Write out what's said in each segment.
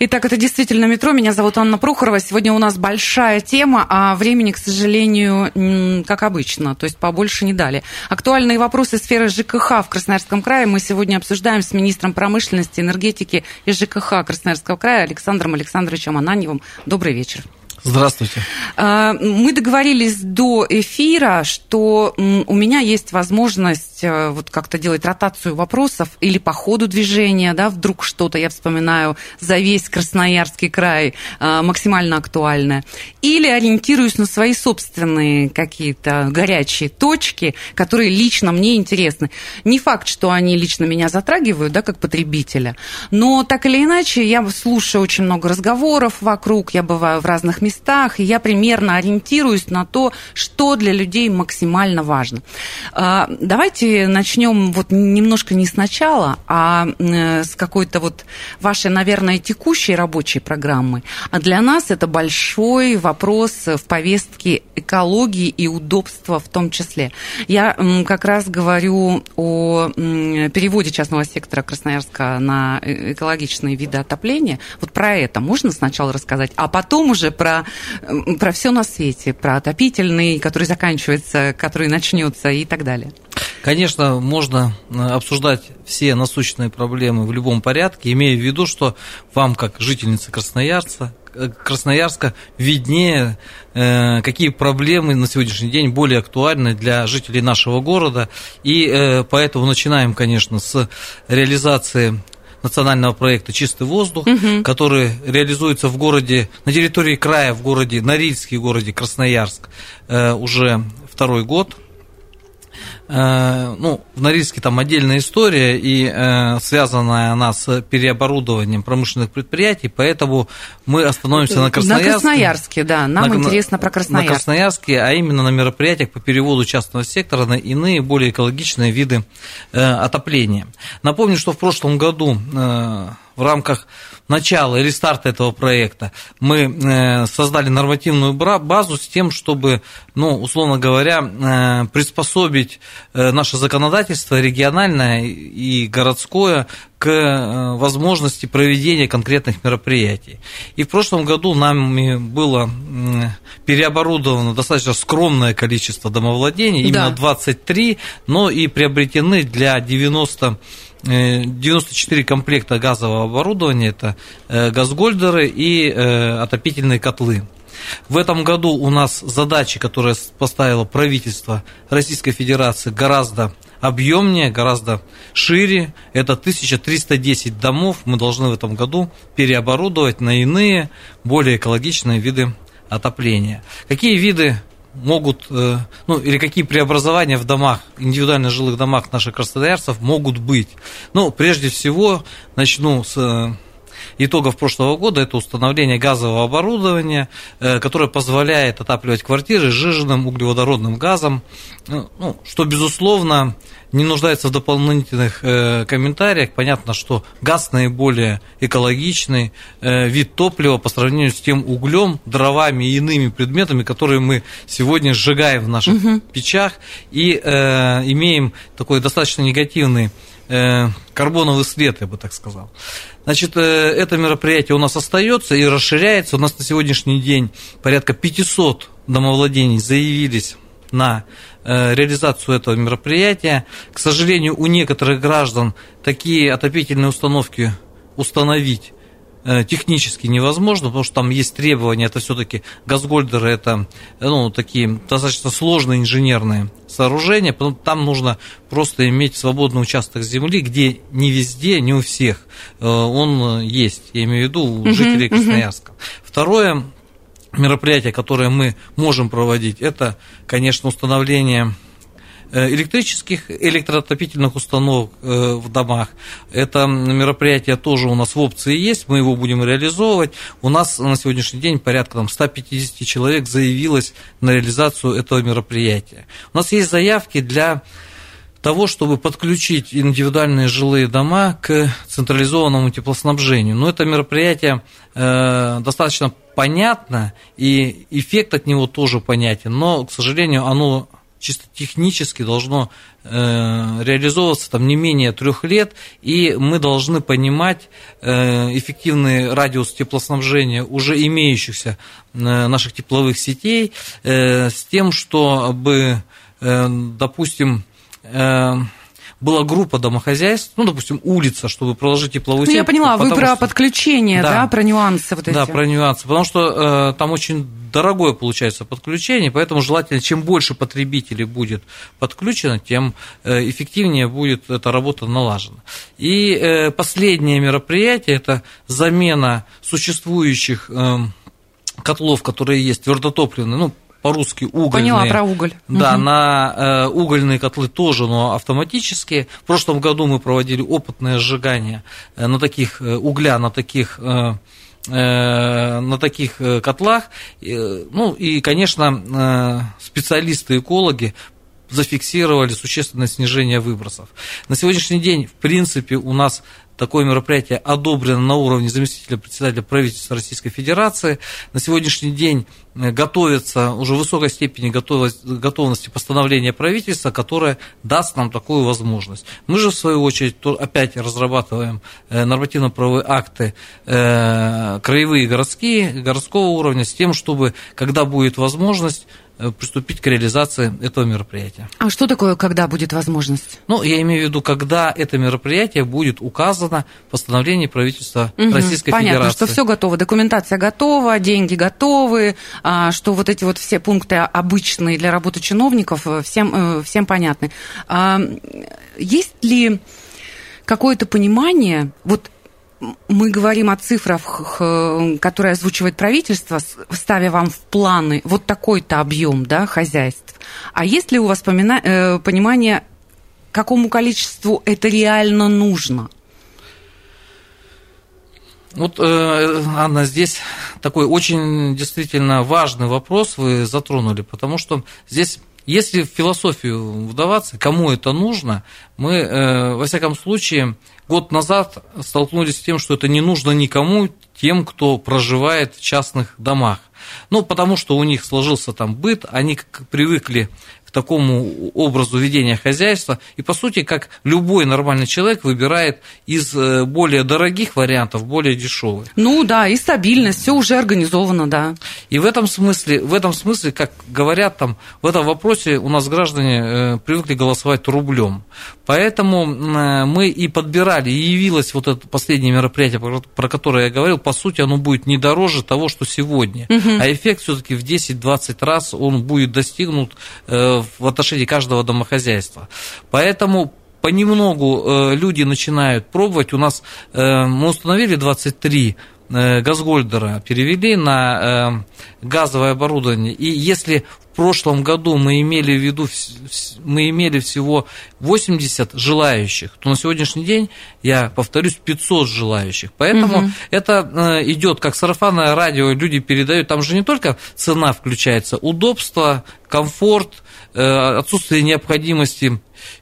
Итак, это действительно метро. Меня зовут Анна Прохорова. Сегодня у нас большая тема, а времени, к сожалению, как обычно, то есть побольше не дали. Актуальные вопросы сферы ЖКХ в Красноярском крае мы сегодня обсуждаем с министром промышленности, энергетики и ЖКХ Красноярского края Александром Александровичем Ананьевым. Добрый вечер. Здравствуйте. А, Мы договорились до эфира, что у меня есть возможность э, вот как-то делать ротацию вопросов или по ходу движения, да, вдруг что-то я вспоминаю за весь Красноярский край а, максимально актуальное, или ориентируюсь на свои собственные какие-то горячие точки, которые лично мне интересны. Не факт, что они лично меня затрагивают, да, как потребителя, но так или иначе я слушаю очень много разговоров вокруг, я бываю в разных местах, и я примерно ориентируюсь на то, что для людей максимально важно. А, Давайте начнем вот немножко не сначала, а э, с какой-то вот вашей, наверное, текущей рабочей программы. А для нас это большой вопрос в повестке экологии и удобства в том числе. Я как раз говорю о переводе частного сектора Красноярска на э- экологичные виды отопления. Вот про это можно сначала рассказать, а потом уже про, про все на свете, про отопительный, который заканчивается, который начнется и так далее. Конечно, можно э, обсуждать все насущные проблемы в любом порядке, имея в виду, что вам, как жительнице Красноярска, э, Красноярска виднее, э, какие проблемы на сегодняшний день более актуальны для жителей нашего города. И поэтому начинаем, конечно, с реализации национального проекта «Чистый воздух», который реализуется в городе, на территории края, в городе Норильске, городе Красноярск, э, уже второй год. Э, ну, в Норильске там отдельная история, и э, связанная она с переоборудованием промышленных предприятий, поэтому мы остановимся на Красноярске. На Красноярске, да. Нам На- интересно про На Красноярск. Красноярске, а именно на мероприятиях по переводу частного сектора на иные, более экологичные виды э, отопления. Напомню, что в прошлом году э, в рамках начала или старта этого проекта мы э, создали нормативную базу с тем, чтобы, ну, условно говоря, э, приспособить э, наше законодательство региональное и городское к возможности проведения конкретных мероприятий. И в прошлом году нами было переоборудовано достаточно скромное количество домовладений, именно Да. 23, но и приобретены для 90 э, 94 комплекта газового оборудования, это э, газгольдеры и э, отопительные котлы. В этом году у нас задачи, которые поставило правительство Российской Федерации, гораздо объемнее, гораздо шире. Это 1310 домов мы должны в этом году переоборудовать на иные, более экологичные виды отопления. Какие виды могут, э, ну, или какие преобразования в домах, индивидуально жилых домах наших красноярцев могут быть? Ну, прежде всего, начну с э, итогов прошлого года это установление газового оборудования, э, которое позволяет отапливать квартиры сжиженным углеводородным газом, ну, ну, что, безусловно, не нуждается в дополнительных э, комментариях. Понятно, что газ наиболее экологичный э, вид топлива по сравнению с тем углем, дровами и иными предметами, которые мы сегодня сжигаем в наших печах и э, имеем такой достаточно негативный э, карбоновый след, я бы так сказал. Значит, э, это мероприятие у нас остается и расширяется. У нас на сегодняшний день порядка 500 домовладений заявились на э, реализацию этого мероприятия. К сожалению, у некоторых граждан такие отопительные установки установить технически невозможно, потому что там есть требования, это все-таки газгольдеры, это ну, такие достаточно сложные инженерные сооружения, потому что там нужно просто иметь свободный участок земли, где не везде, не у всех э, он есть, я имею в виду у жителей Красноярска. Второе мероприятие, которое мы можем проводить, это, конечно, установление э, электрических электроотопительных установок э, в домах. Это мероприятие тоже у нас в опции есть, мы его будем реализовывать. У нас на сегодняшний день порядка там, 150 человек заявилось на реализацию этого мероприятия. У нас есть заявки для того, чтобы подключить индивидуальные жилые дома к централизованному теплоснабжению. Но это мероприятие э, достаточно понятно, и эффект от него тоже понятен, но, к сожалению, оно чисто технически должно э, реализовываться там не менее трех лет, и мы должны понимать э, эффективный радиус теплоснабжения уже имеющихся э, наших тепловых сетей э, с тем, чтобы, э, допустим, э, была группа домохозяйств, ну, допустим, улица, чтобы проложить тепловую ну, сеть. я поняла, вы про что... подключение, да. да, про нюансы вот эти. Да, про нюансы, потому что э, там очень дорогое получается подключение, поэтому желательно, чем больше потребителей будет подключено, тем э, эффективнее будет эта работа налажена. И э, последнее мероприятие – это замена существующих э, котлов, которые есть твердотопливные, ну, по-русски угольные. Поняла про уголь. Да, угу. на э, угольные котлы тоже, но автоматические. В прошлом году мы проводили опытное сжигание э, на таких э, угля, на таких на таких котлах. Ну и, конечно, специалисты-экологи зафиксировали существенное снижение выбросов. На сегодняшний день, в принципе, у нас такое мероприятие одобрено на уровне заместителя председателя правительства Российской Федерации. На сегодняшний день э, готовится уже в высокой степени готовности постановления правительства, которое даст нам такую возможность. Мы же, в свою очередь, опять разрабатываем э, нормативно-правовые акты э, краевые городские, городского уровня, с тем, чтобы, когда будет возможность, приступить к реализации этого мероприятия. А что такое, когда будет возможность? Ну, я имею в виду, когда это мероприятие будет указано в постановлении правительства угу, Российской понятно, Федерации. что все готово, документация готова, деньги готовы, а, что вот эти вот все пункты обычные для работы чиновников э, всем, э, всем понятны. А, есть ли какое-то понимание, вот мы говорим о цифрах, которые озвучивает правительство, ставя вам в планы вот такой-то объем да, хозяйств. А есть ли у вас помина... Э, понимание, какому количеству это реально нужно? Вот, э, Анна, здесь такой очень действительно важный вопрос вы затронули, потому что здесь если в философию вдаваться, кому это нужно, мы, э, во всяком случае, год назад столкнулись с тем, что это не нужно никому, тем, кто проживает в частных домах. Ну, потому что у них сложился там быт, они привыкли к такому образу ведения хозяйства. И, по сути, как любой нормальный человек выбирает из э, более дорогих вариантов более дешевые. Ну да, и стабильность, все уже организовано, да. И в этом смысле, в этом смысле, как говорят там, в этом вопросе у нас граждане э, привыкли голосовать рублем. Поэтому э, мы и подбирали, и явилось вот это последнее мероприятие, про которое я говорил, по сути, оно будет не дороже того, что сегодня. Угу. А эффект все-таки в 10-20 раз он будет достигнут в отношении каждого домохозяйства. Поэтому понемногу э, люди начинают пробовать. У нас э, мы установили 23 э, газгольдера, перевели на газовое оборудование. И если в прошлом году мы имели в виду, мы имели всего 80 желающих, то на сегодняшний день, я повторюсь, 500 желающих. Поэтому угу. это идет как сарафанное радио, люди передают, там же не только цена включается, удобство, комфорт, отсутствие необходимости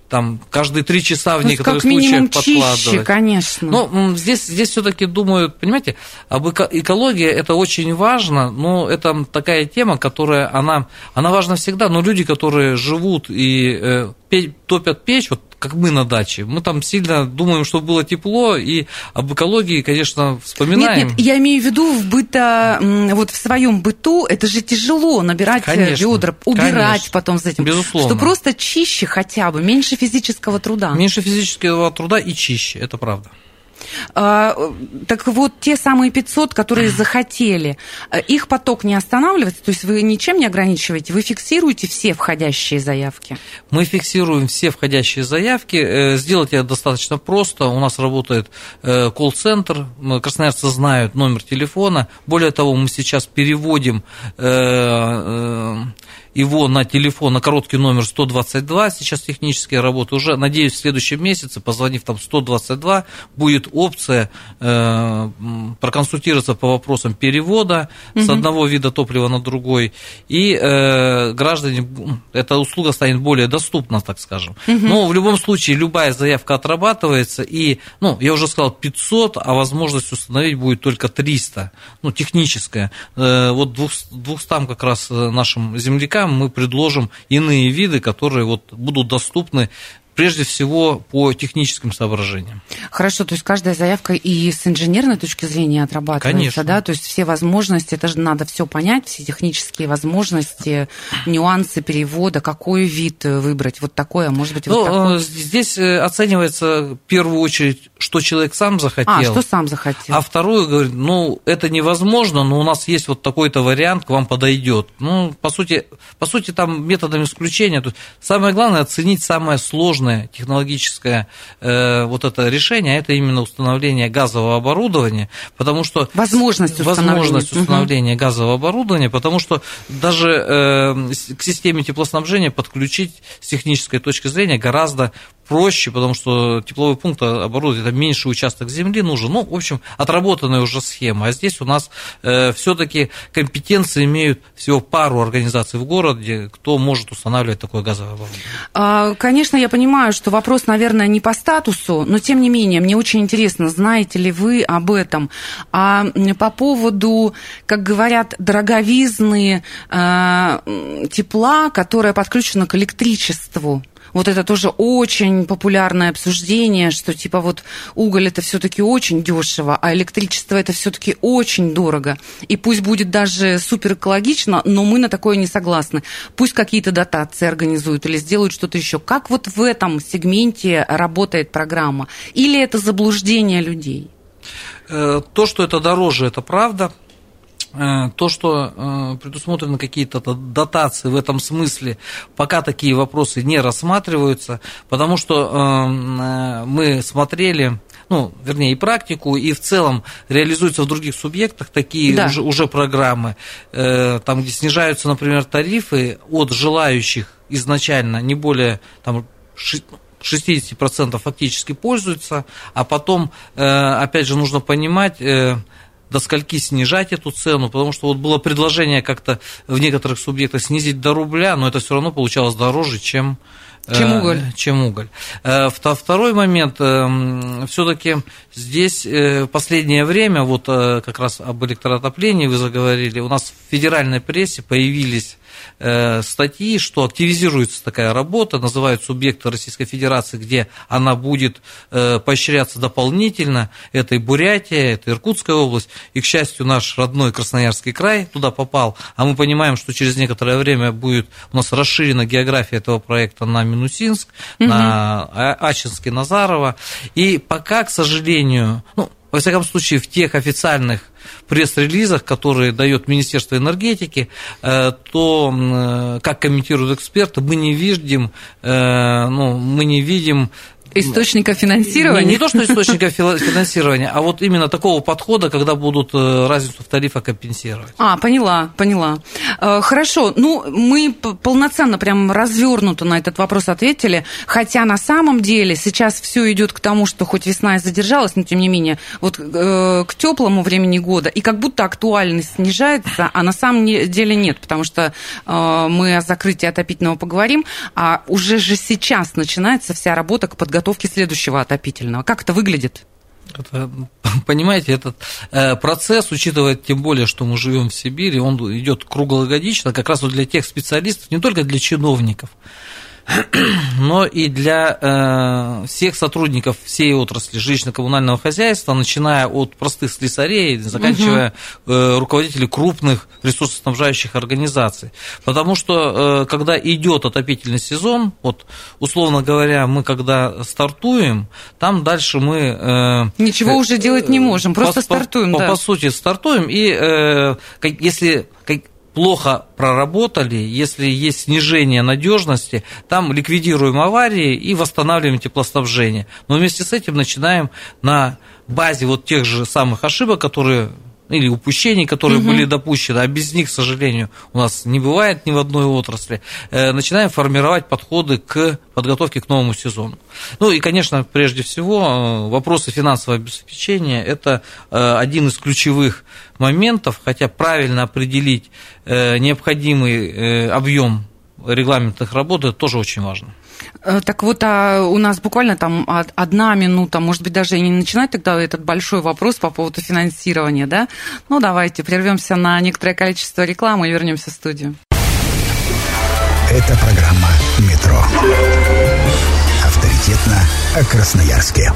там каждые три часа в ну, некоторых как случаях подкладывать. Чище, конечно. Но здесь, здесь все-таки думают, понимаете, об эко- экологии это очень важно, но это такая тема, которая она, она важна всегда, но люди, которые живут и э, топят печь, вот как мы на даче. Мы там сильно думаем, чтобы было тепло, и об экологии, конечно, вспоминаем. Нет, нет, я имею в виду в быта, вот в своем быту, это же тяжело набирать э, конечно, ведра, убирать конечно, потом с этим. Безусловно. Что просто чище хотя бы, меньше физического труда. Меньше физического труда и чище, это правда. А, так вот, те самые 500, которые захотели, э, их поток не останавливается? То есть вы ничем не ограничиваете? Вы фиксируете все входящие заявки? Мы фиксируем все входящие заявки. Э, сделать это достаточно просто. У нас работает э, колл-центр. Красноярцы знают номер телефона. Более того, мы сейчас переводим его на телефон, на короткий номер 122, сейчас технические работы, уже, надеюсь, в следующем месяце, позвонив там 122, будет опция э, проконсультироваться по вопросам перевода угу. с одного вида топлива на другой, и э, граждане, эта услуга станет более доступна, так скажем. Угу. Но в любом случае любая заявка отрабатывается, и, ну, я уже сказал, 500, а возможность установить будет только 300, ну, техническая. Э, вот 200 как раз э, нашим землякам мы предложим иные виды, которые вот будут доступны прежде всего по техническим соображениям. Хорошо, то есть каждая заявка и с инженерной точки зрения отрабатывается, Конечно. да? То есть все возможности, это же надо все понять, все технические возможности, нюансы перевода, какой вид выбрать, вот такое, может быть, ну, вот такой. Здесь э, оценивается в первую очередь, что человек сам захотел. А, что сам захотел. А вторую говорит, ну, это невозможно, но у нас есть вот такой-то вариант, к вам подойдет. Ну, по сути, по сути, там методом исключения. То есть самое главное оценить самое сложное технологическое э, вот это решение, а это именно установление газового оборудования, потому что... Возможность установления. Возможность установления угу. газового оборудования, потому что даже э, к системе теплоснабжения подключить с технической точки зрения гораздо проще, потому что тепловой пункт оборудовать это меньше участок земли нужен. Ну, в общем, отработанная уже схема. А здесь у нас э, все-таки компетенции имеют всего пару организаций в городе, кто может устанавливать такое газовое оборудование. А, конечно, я понимаю, что вопрос, наверное, не по статусу, но тем не менее, мне очень интересно, знаете ли вы об этом. А по поводу, как говорят, дороговизны э, тепла, которое подключено к электричеству. Вот это тоже очень популярное обсуждение, что типа вот уголь это все-таки очень дешево, а электричество это все-таки очень дорого. И пусть будет даже супер экологично, но мы на такое не согласны. Пусть какие-то дотации организуют или сделают что-то еще. Как вот в этом сегменте работает программа? Или это заблуждение людей? Э, то, что это дороже, это правда. Э, то, что э, предусмотрены какие-то дотации в этом смысле, пока такие вопросы не рассматриваются, потому что э, мы смотрели ну, вернее, и практику, и в целом реализуются в других субъектах такие да. уже, уже программы, там, где снижаются, например, тарифы от желающих изначально не более там, 60% фактически пользуются, а потом, опять же, нужно понимать, до скольки снижать эту цену, потому что вот было предложение как-то в некоторых субъектах снизить до рубля, но это все равно получалось дороже, чем чем э, уголь. Чем уголь. Э, второй момент, э, все-таки здесь в последнее время, вот как раз об электроотоплении вы заговорили, у нас в федеральной прессе появились Э, статьи, что активизируется такая работа, называют субъекты Российской Федерации, где она будет э, поощряться дополнительно. Это и Бурятия, это Иркутская область. И, к счастью, наш родной Красноярский край туда попал. А мы понимаем, что через некоторое время будет у нас расширена география этого проекта на Минусинск, угу. на Ачинск и Назарова. И пока, к сожалению, ну, во всяком случае, в тех официальных пресс-релизах, которые дает Министерство энергетики, э, то, э, как комментируют эксперты, мы не видим, э, ну, мы не видим Источника финансирования? Не, не то, что источника финансирования, а вот именно такого подхода, когда будут э, разницу в тарифах компенсировать. А, поняла, поняла. Э, хорошо, ну, мы полноценно, прям развернуто на этот вопрос ответили, хотя на самом деле сейчас все идет к тому, что хоть весна и задержалась, но тем не менее, вот э, к теплому времени года, и как будто актуальность снижается, а на самом деле нет, потому что мы о закрытии отопительного поговорим, а уже же сейчас начинается вся работа к подготовке подготовки следующего отопительного? Как это выглядит? Это, понимаете, этот э, процесс, учитывая тем более, что мы живем в Сибири, он идет круглогодично, как раз вот для тех специалистов, не только для чиновников, но и для э, всех сотрудников всей отрасли жилищно-коммунального хозяйства, начиная от простых слесарей, заканчивая э, руководителей крупных ресурсоснабжающих организаций. Потому что, э, когда идет отопительный сезон, вот, условно говоря, мы когда стартуем, там дальше мы... Э, Ничего э, уже делать не можем, просто по, стартуем, по, да. По, по сути, стартуем, и э, если плохо проработали, если есть снижение надежности, там ликвидируем аварии и восстанавливаем теплоснабжение. Но вместе с этим начинаем на базе вот тех же самых ошибок, которые или упущений, которые угу. были допущены, а без них, к сожалению, у нас не бывает ни в одной отрасли, э, начинаем формировать подходы к подготовке к новому сезону. Ну и, конечно, прежде всего, э, вопросы финансового обеспечения – это э, один из ключевых моментов, хотя правильно определить необходимый объем регламентных работ – это тоже очень важно. Э, так вот, а у нас буквально там одна минута, может быть, даже и не начинать тогда этот большой вопрос по поводу финансирования, да? Ну, давайте прервемся на некоторое количество рекламы и вернемся в студию. Это программа «Метро». Авторитетно о Красноярске.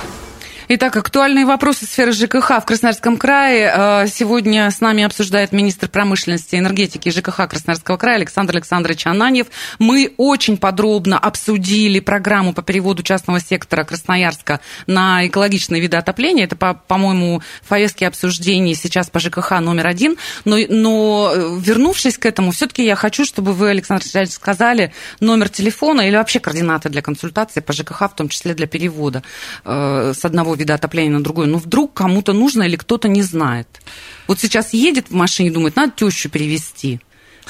Итак, актуальные вопросы сферы ЖКХ в Красноярском крае. Э, сегодня с нами обсуждает министр промышленности и энергетики ЖКХ Красноярского края Александр Александрович Ананьев. Мы очень подробно обсудили программу по переводу частного сектора Красноярска на экологичные виды отопления. Это, по-моему, в повестке обсуждений сейчас по ЖКХ номер один. Но, но э, вернувшись к этому, все-таки я хочу, чтобы вы, Александр Александрович, сказали номер телефона или вообще координаты для консультации по ЖКХ, в том числе для перевода э, с одного вида отопления на другой, но вдруг кому-то нужно или кто-то не знает. Вот сейчас едет в машине, думает, надо тещу перевести.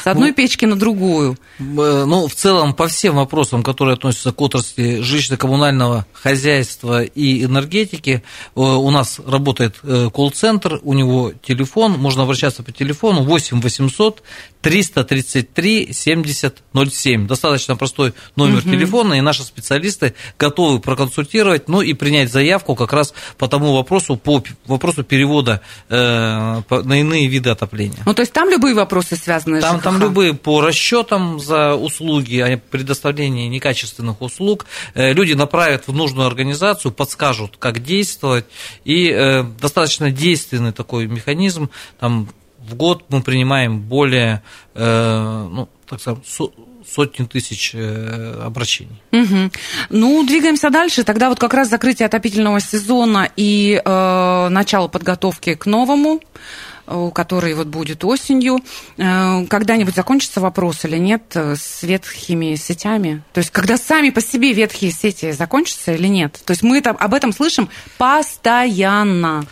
С одной ну, печки на другую. Ну, в целом, по всем вопросам, которые относятся к отрасли жилищно-коммунального хозяйства и энергетики, э, у нас работает э, колл-центр, у него телефон, можно обращаться по телефону 8 800 333 70 07. Достаточно простой номер угу. телефона, и наши специалисты готовы проконсультировать, ну и принять заявку как раз по тому вопросу, по вопросу перевода э, на иные виды отопления. Ну, то есть там любые вопросы связаны там, с там любые по расчетам за услуги, о предоставлении некачественных услуг. Э, люди направят в нужную организацию, подскажут, как действовать. И э, достаточно действенный такой механизм. Там в год мы принимаем более, э, ну, так сказать, сотни тысяч обращений. Угу. Ну, двигаемся дальше. Тогда вот как раз закрытие отопительного сезона и э, начало подготовки к новому. Э, который вот будет осенью. Э, когда-нибудь закончится вопрос или нет э, с ветхими сетями? То есть, когда сами по себе ветхие сети закончатся или нет? То есть, мы это, об этом слышим постоянно.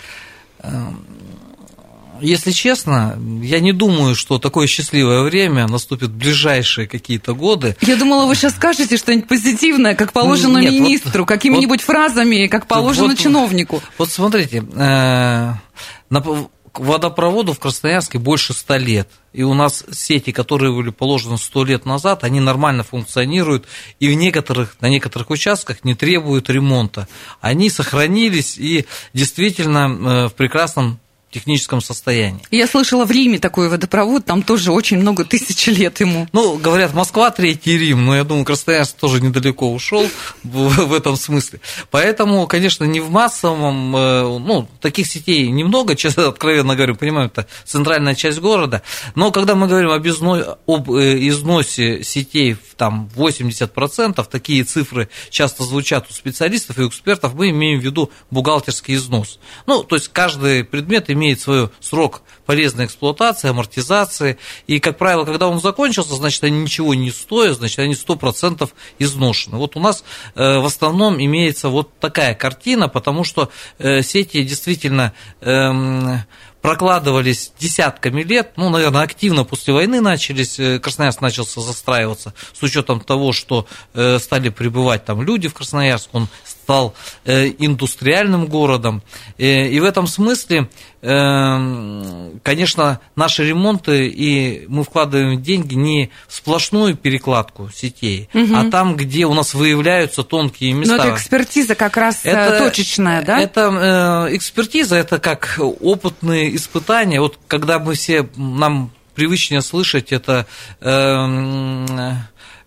Если честно, я не думаю, что такое счастливое время наступит в ближайшие какие-то годы. Я думала, вы сейчас скажете что-нибудь позитивное, как положено Нет, министру, вот, какими-нибудь вот, фразами, как положено вот, чиновнику. Вот смотрите, э, водопроводу в Красноярске больше 100 лет. И у нас сети, которые были положены 100 лет назад, они нормально функционируют и в некоторых, на некоторых участках не требуют ремонта. Они сохранились и действительно э, в прекрасном техническом состоянии. Я слышала, в Риме такой водопровод, там тоже очень много тысяч лет ему. Ну, говорят, Москва третий Рим, но я думаю, Красноярск тоже недалеко ушел в, этом смысле. Поэтому, конечно, не в массовом, э, ну, таких сетей немного, честно, откровенно говорю, понимаю, это центральная часть города, но когда мы говорим об, изно, об э, износе сетей в там 80%, такие цифры часто звучат у специалистов и экспертов, мы имеем в виду бухгалтерский износ. Ну, то есть каждый предмет имеет свой срок полезной эксплуатации, амортизации, и, как правило, когда он закончился, значит, они ничего не стоят, значит, они 100% изношены. Вот у нас э, в основном имеется вот такая картина, потому что э, сети действительно эм, прокладывались десятками лет, ну, наверное, активно после войны начались, э, Красноярск начался застраиваться с учетом того, что стали прибывать там люди в Красноярск, он стал э, индустриальным городом. И в этом смысле, конечно, наши ремонты, и мы вкладываем деньги не в сплошную перекладку сетей, угу. а там, где у нас выявляются тонкие места. Но это экспертиза как раз это, точечная, да? Это экспертиза, это как опытные испытания. Вот когда мы все, нам привычнее слышать, это э, Э,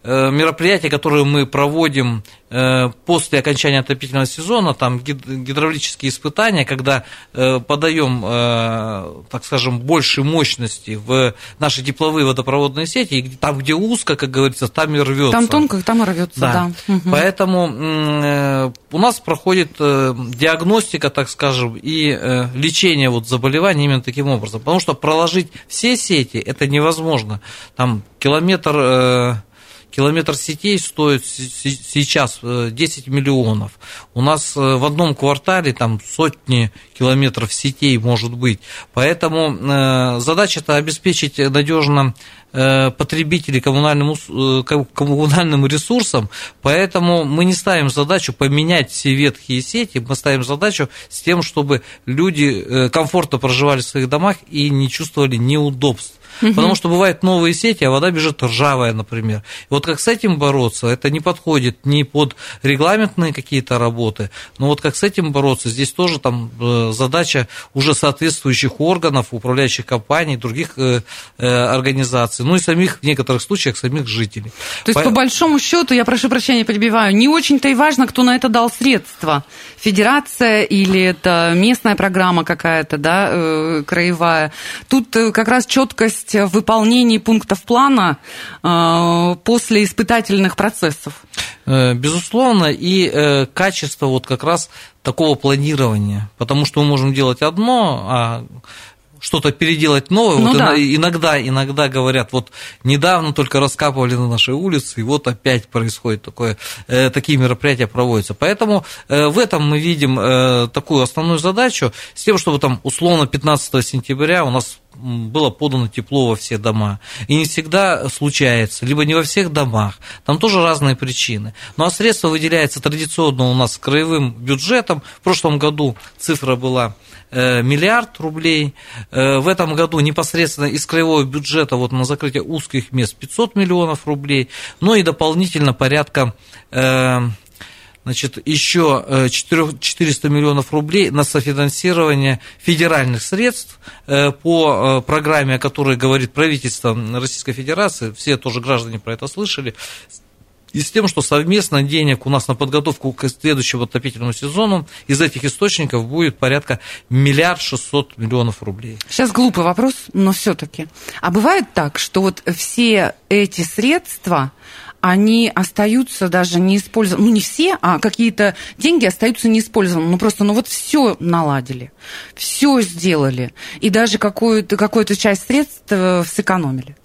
мероприятия, которые мы проводим э, после окончания отопительного сезона, там гидравлические испытания, когда э, подаем, так скажем, больше мощности в наши тепловые водопроводные сети, и там, где узко, как говорится, там и рвется. Там тонко, там и рвется, да. да. Угу. Поэтому у нас проходит диагностика, так скажем, и лечение вот заболеваний именно таким образом. Потому что проложить все сети это невозможно. Там километр километр сетей стоит сейчас 10 миллионов. У нас в одном квартале там сотни километров сетей может быть. Поэтому задача это обеспечить надежно Э, потребителей коммунальным, э, коммунальным ресурсам, поэтому мы не ставим задачу поменять все ветхие сети, мы ставим задачу с тем, чтобы люди э, комфортно проживали в своих домах и не чувствовали неудобств. Угу. Потому что бывают новые сети, а вода бежит ржавая, например. И вот как с этим бороться, это не подходит ни под регламентные какие-то работы, но вот как с этим бороться, здесь тоже там э, задача уже соответствующих органов, управляющих компаний, других э, э, организаций, ну и самих, в некоторых случаях, самих жителей. То есть, по, по большому счету, я прошу прощения, перебиваю, не очень-то и важно, кто на это дал средства. Федерация или это местная программа какая-то, да, краевая. Тут как раз четкость в выполнении пунктов плана э, после испытательных процессов? Э, безусловно, и э, качество вот как раз такого планирования, потому что мы можем делать одно, а что-то переделать новое. Ну, вот да. иногда, иногда говорят, вот недавно только раскапывали на нашей улице, и вот опять происходит такое, э, такие мероприятия проводятся. Поэтому э, в этом мы видим э, такую основную задачу, с тем, чтобы там условно 15 сентября у нас было подано тепло во все дома. И не всегда случается, либо не во всех домах. Там тоже разные причины. Ну а средства выделяются традиционно у нас краевым бюджетом. В прошлом году цифра была миллиард рублей. Э, в этом году непосредственно из краевого бюджета вот на закрытие узких мест 500 миллионов рублей. Ну и дополнительно порядка э, значит, еще 400 э, миллионов рублей на софинансирование федеральных средств э, по э, программе, о которой говорит правительство Российской Федерации, все тоже граждане про это слышали, и с тем, что совместно денег у нас на подготовку к следующему отопительному сезону из этих источников будет порядка миллиард шестьсот миллионов рублей. Сейчас глупый вопрос, но все-таки. А бывает так, что вот все эти средства, они остаются даже не использованы, ну не все, а какие-то деньги остаются неиспользованными. Ну просто, ну вот все наладили, все сделали, и даже какую-то какую часть средств э, сэкономили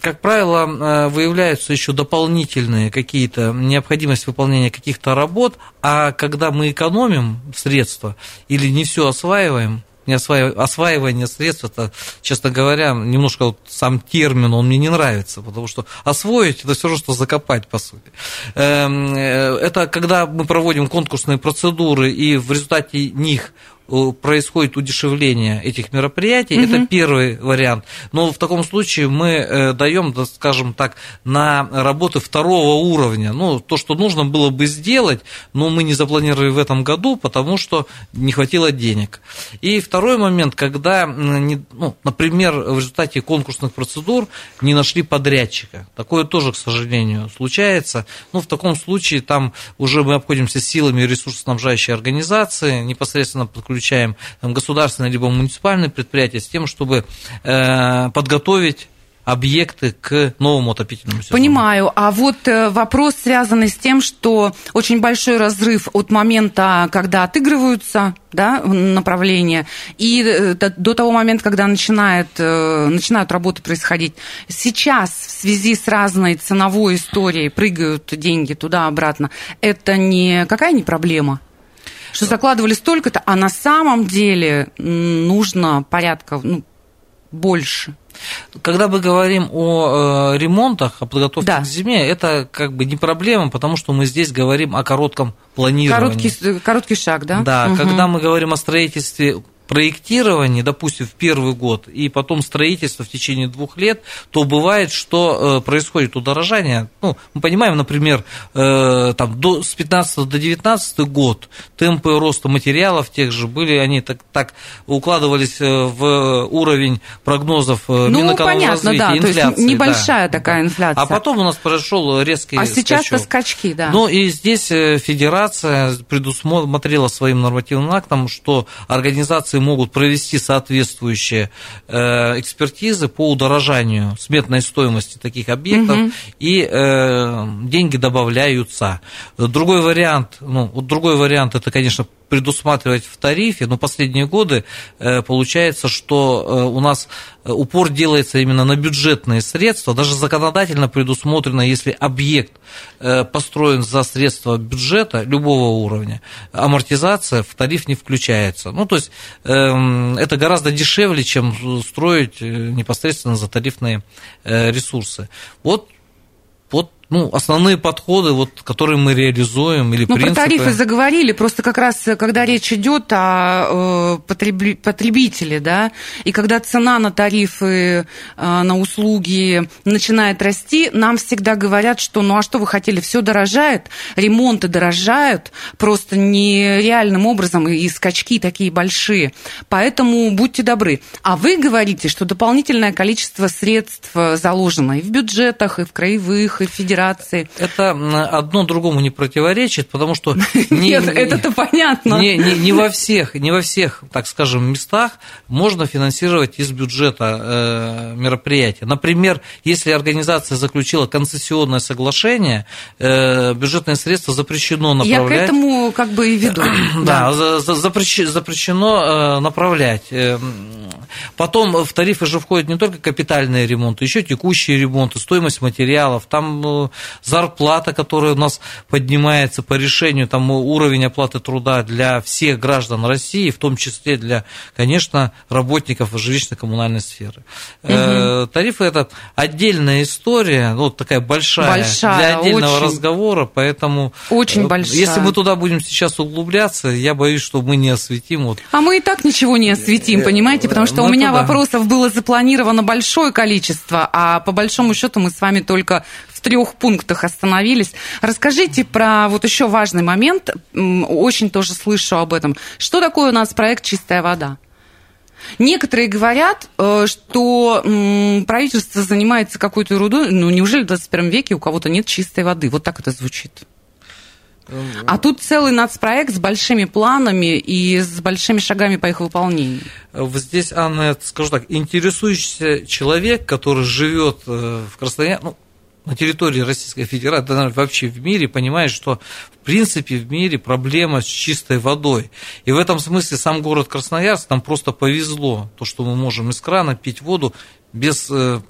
как правило, э, выявляются еще дополнительные какие-то необходимость выполнения каких-то работ, а когда мы экономим средства или не все осваиваем, не осваивание, осваивание средств, это, честно говоря, немножко вот сам термин, он мне не нравится, потому что освоить это все же, что закопать, по сути. Эм, э, это когда мы проводим конкурсные процедуры, и в результате них происходит удешевление этих мероприятий, угу. это первый вариант. Но в таком случае мы э, даем, скажем так, на работы второго уровня. Ну, то, что нужно было бы сделать, но мы не запланировали в этом году, потому что не хватило денег. И второй момент, когда, ну, например, в результате конкурсных процедур не нашли подрядчика. Такое тоже, к сожалению, случается. Ну, в таком случае там уже мы обходимся силами ресурсоснабжающей организации, непосредственно подключаем подключаем там, государственное либо муниципальное предприятие с тем, чтобы э, подготовить объекты к новому отопительному сезону. Понимаю. А вот э, вопрос, связанный с тем, что очень большой разрыв от момента, когда отыгрываются да, направления, и э, до того момента, когда начинает, э, начинают работы происходить. Сейчас в связи с разной ценовой историей прыгают деньги туда-обратно. Это не какая не проблема? Что закладывали столько-то, а на самом деле нужно порядка ну, больше. Когда мы говорим о э, ремонтах, о подготовке да. к зиме, это как бы не проблема, потому что мы здесь говорим о коротком планировании. Короткий, короткий шаг, да? Да, угу. когда мы говорим о строительстве проектирование, допустим, в первый год, и потом строительство в течение двух лет, то бывает, что э, происходит удорожание. Ну, мы понимаем, например, э, там, до, с 15 до 19 год темпы роста материалов тех же были, они так, так укладывались э, в уровень прогнозов ну, понятно, да, инфляции. То есть небольшая да, такая инфляция. А потом у нас произошел резкий А сейчас-то скачки, да. Ну, и здесь федерация предусмотрела своим нормативным актом, что организации инстанции могут провести соответствующие э, экспертизы по удорожанию сметной стоимости таких объектов, угу. и э, деньги добавляются. Другой вариант, ну, вот другой вариант, это, конечно, предусматривать в тарифе, но последние годы получается, что у нас упор делается именно на бюджетные средства, даже законодательно предусмотрено, если объект построен за средства бюджета любого уровня, амортизация в тариф не включается. Ну, то есть эм, это гораздо дешевле, чем строить непосредственно за тарифные ресурсы. Вот ну, основные подходы, вот, которые мы реализуем, или ну, принципы. про тарифы заговорили, просто как раз, когда речь идет о э, потребителе, да, и когда цена на тарифы, э, на услуги начинает расти, нам всегда говорят, что ну а что вы хотели, все дорожает, ремонты дорожают, просто нереальным образом, и скачки такие большие. Поэтому будьте добры. А вы говорите, что дополнительное количество средств заложено и в бюджетах, и в краевых, и в федеральных федерации. Это одно другому не противоречит, потому что... Нет, это-то понятно. Не, не, не, во всех, не во всех, так скажем, местах можно финансировать из бюджета э, мероприятия. Например, если организация заключила концессионное соглашение, э, бюджетные средства запрещено направлять... Я к этому как бы и веду. Да, да. запрещено э, направлять. Э, потом в тарифы же входят не только капитальные ремонты, еще текущие ремонты, стоимость материалов, там э, зарплата, которая у нас поднимается по решению, там уровень оплаты труда для всех граждан России, в том числе для, конечно, работников жилищно-коммунальной сферы. Угу. Тарифы это отдельная история, ну, такая большая, большая для отдельного очень, разговора, поэтому очень э, большая. если мы туда будем сейчас углубляться, я боюсь, что мы не осветим. Вот. А мы и так ничего не осветим, понимаете, потому что ну, у меня да. вопросов было запланировано большое количество, а по большому счету мы с вами только в трех пунктах остановились. Расскажите про вот еще важный момент, очень тоже слышу об этом. Что такое у нас проект «Чистая вода»? Некоторые говорят, э, что правительство занимается какой-то ерудой. Ну, неужели в 21 веке у кого-то нет чистой воды? Вот так это звучит. А тут целый нацпроект с большими планами и с большими шагами по их выполнению. Здесь, Анна, скажу так, интересующийся человек, который живет э, в Красноярске, ну, на территории Российской Федерации, да, вообще в мире, понимает, что в принципе в мире проблема с чистой водой. И в этом смысле сам город Красноярск нам просто повезло, то, что мы можем из крана пить воду без э,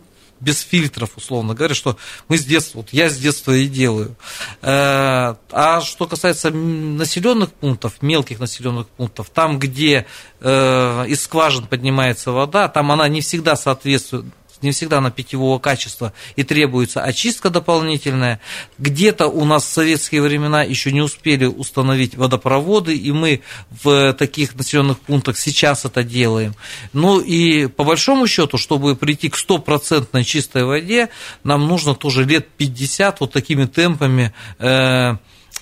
без фильтров, условно говоря, что мы с детства, вот я с детства и делаю. Э, а что касается населенных пунктов, мелких населенных пунктов, там, где э, из скважин поднимается вода, там она не всегда соответствует не всегда на питьевого качества и требуется очистка дополнительная. Где-то у нас в советские времена еще не успели установить водопроводы, и мы в таких населенных пунктах сейчас это делаем. Ну и по большому счету, чтобы прийти к стопроцентной чистой воде, нам нужно тоже лет 50 вот такими темпами э,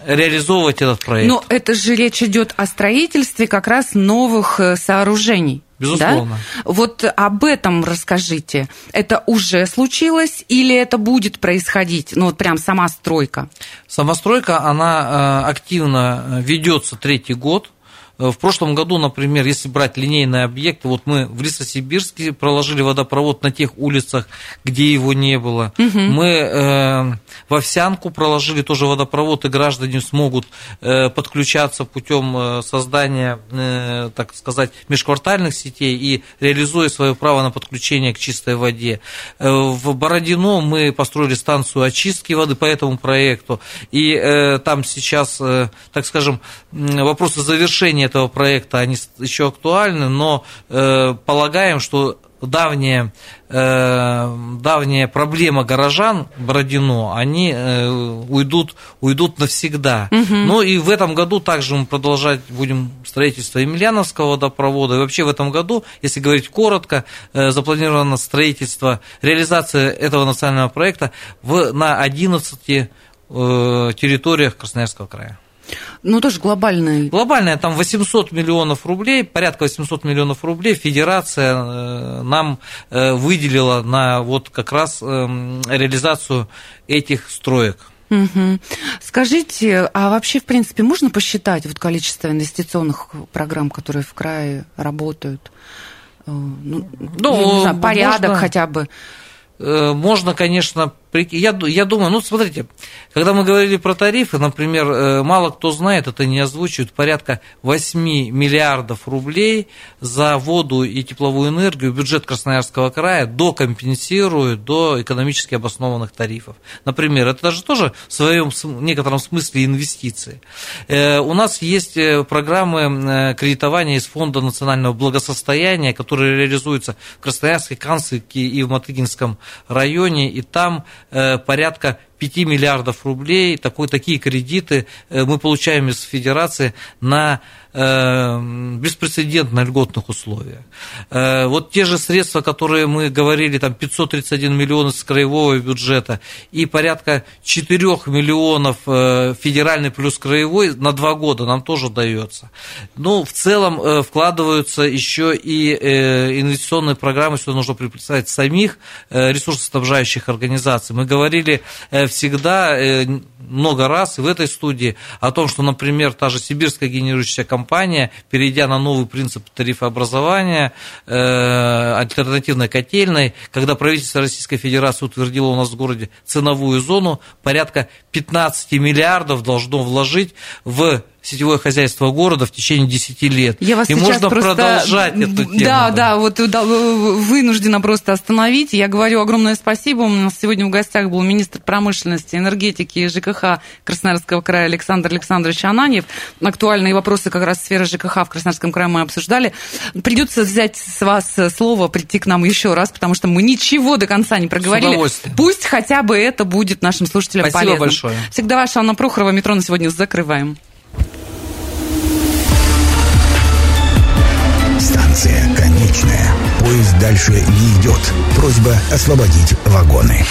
реализовывать этот проект. Но это же речь идет о строительстве как раз новых э, сооружений. Безусловно. Да? Вот об этом расскажите. Это уже случилось или это будет происходить? Ну, вот прям сама стройка. Сама стройка, она э, активно э, ведется третий год. Э, в прошлом году, например, если брать линейные объекты, вот мы в Лесосибирске проложили водопровод на тех улицах, где его не было. Угу. Мы э, в Овсянку проложили тоже водопровод, и граждане смогут э, подключаться путем э, создания, э, так сказать, межквартальных сетей и реализуя свое право на подключение к чистой воде. Э, в Бородино мы построили станцию очистки воды по этому проекту, и э, там сейчас, э, так скажем, вопросы завершения этого проекта, они еще актуальны, но э, полагаем, что давняя, э, давняя проблема горожан Бородино, они э, уйдут, уйдут навсегда. Угу. Ну и в этом году также мы продолжать будем строительство Емельяновского водопровода. И вообще в этом году, если говорить коротко, э, запланировано строительство, реализация этого национального проекта в, на 11 э, территориях Красноярского края. Ну, тоже глобальная. Глобальная, там 800 миллионов рублей, порядка 800 миллионов рублей федерация э, нам э, выделила на вот как раз эм, реализацию этих строек. Угу. Скажите, а вообще, в принципе, можно посчитать вот количество инвестиционных программ, которые в крае работают? Э, ну, ну знаю, порядок можно... хотя бы. Можно, конечно, я, я думаю, ну, смотрите, когда мы говорили про тарифы, например, э, мало кто знает, это не озвучивают, порядка 8 миллиардов рублей за воду и тепловую энергию бюджет Красноярского края докомпенсирует до экономически обоснованных тарифов. Например, это даже тоже в своем некотором смысле инвестиции. Э, у нас есть э, программы кредитования из Фонда национального благосостояния, которые реализуются в Красноярске, Канске и в Матыгинском районе, и там порядка 5 миллиардов рублей, такой, такие кредиты э, мы получаем из Федерации на э, беспрецедентно льготных условиях. Э, вот те же средства, которые мы говорили, там 531 миллион из краевого бюджета и порядка 4 миллионов федеральный плюс краевой на два года нам тоже дается. Ну, в целом вкладываются еще и инвестиционные программы, сюда нужно представить самих ресурсоснабжающих организаций. Мы говорили всегда э, много раз и в этой студии о том, что, например, та же сибирская генерирующая компания, перейдя на новый принцип тарифообразования, э, альтернативной котельной, когда правительство Российской Федерации утвердило у нас в городе ценовую зону, порядка 15 миллиардов должно вложить в сетевое хозяйство города в течение 10 лет. Я вас и можно просто... продолжать эту тему. Да, да, вот да, вынуждена просто остановить. Я говорю огромное спасибо. У нас сегодня в гостях был министр промышленности, энергетики и ЖКХ Красноярского края Александр Александрович Ананьев. Актуальные вопросы как раз сферы ЖКХ в Красноярском крае мы обсуждали. Придется взять с вас слово, прийти к нам еще раз, потому что мы ничего до конца не проговорили. Пусть хотя бы это будет нашим слушателям Спасибо полезно. большое. Всегда ваша Анна Прохорова. Метро на сегодня закрываем. Станция конечная. Поезд дальше не идет. Просьба освободить вагоны.